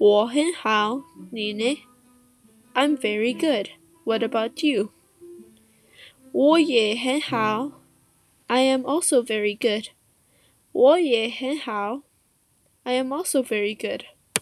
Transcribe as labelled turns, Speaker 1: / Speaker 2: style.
Speaker 1: 我很好，你呢？I'm very good. What about you? 我也很好。I am also very good. 我也很好。I am also very good.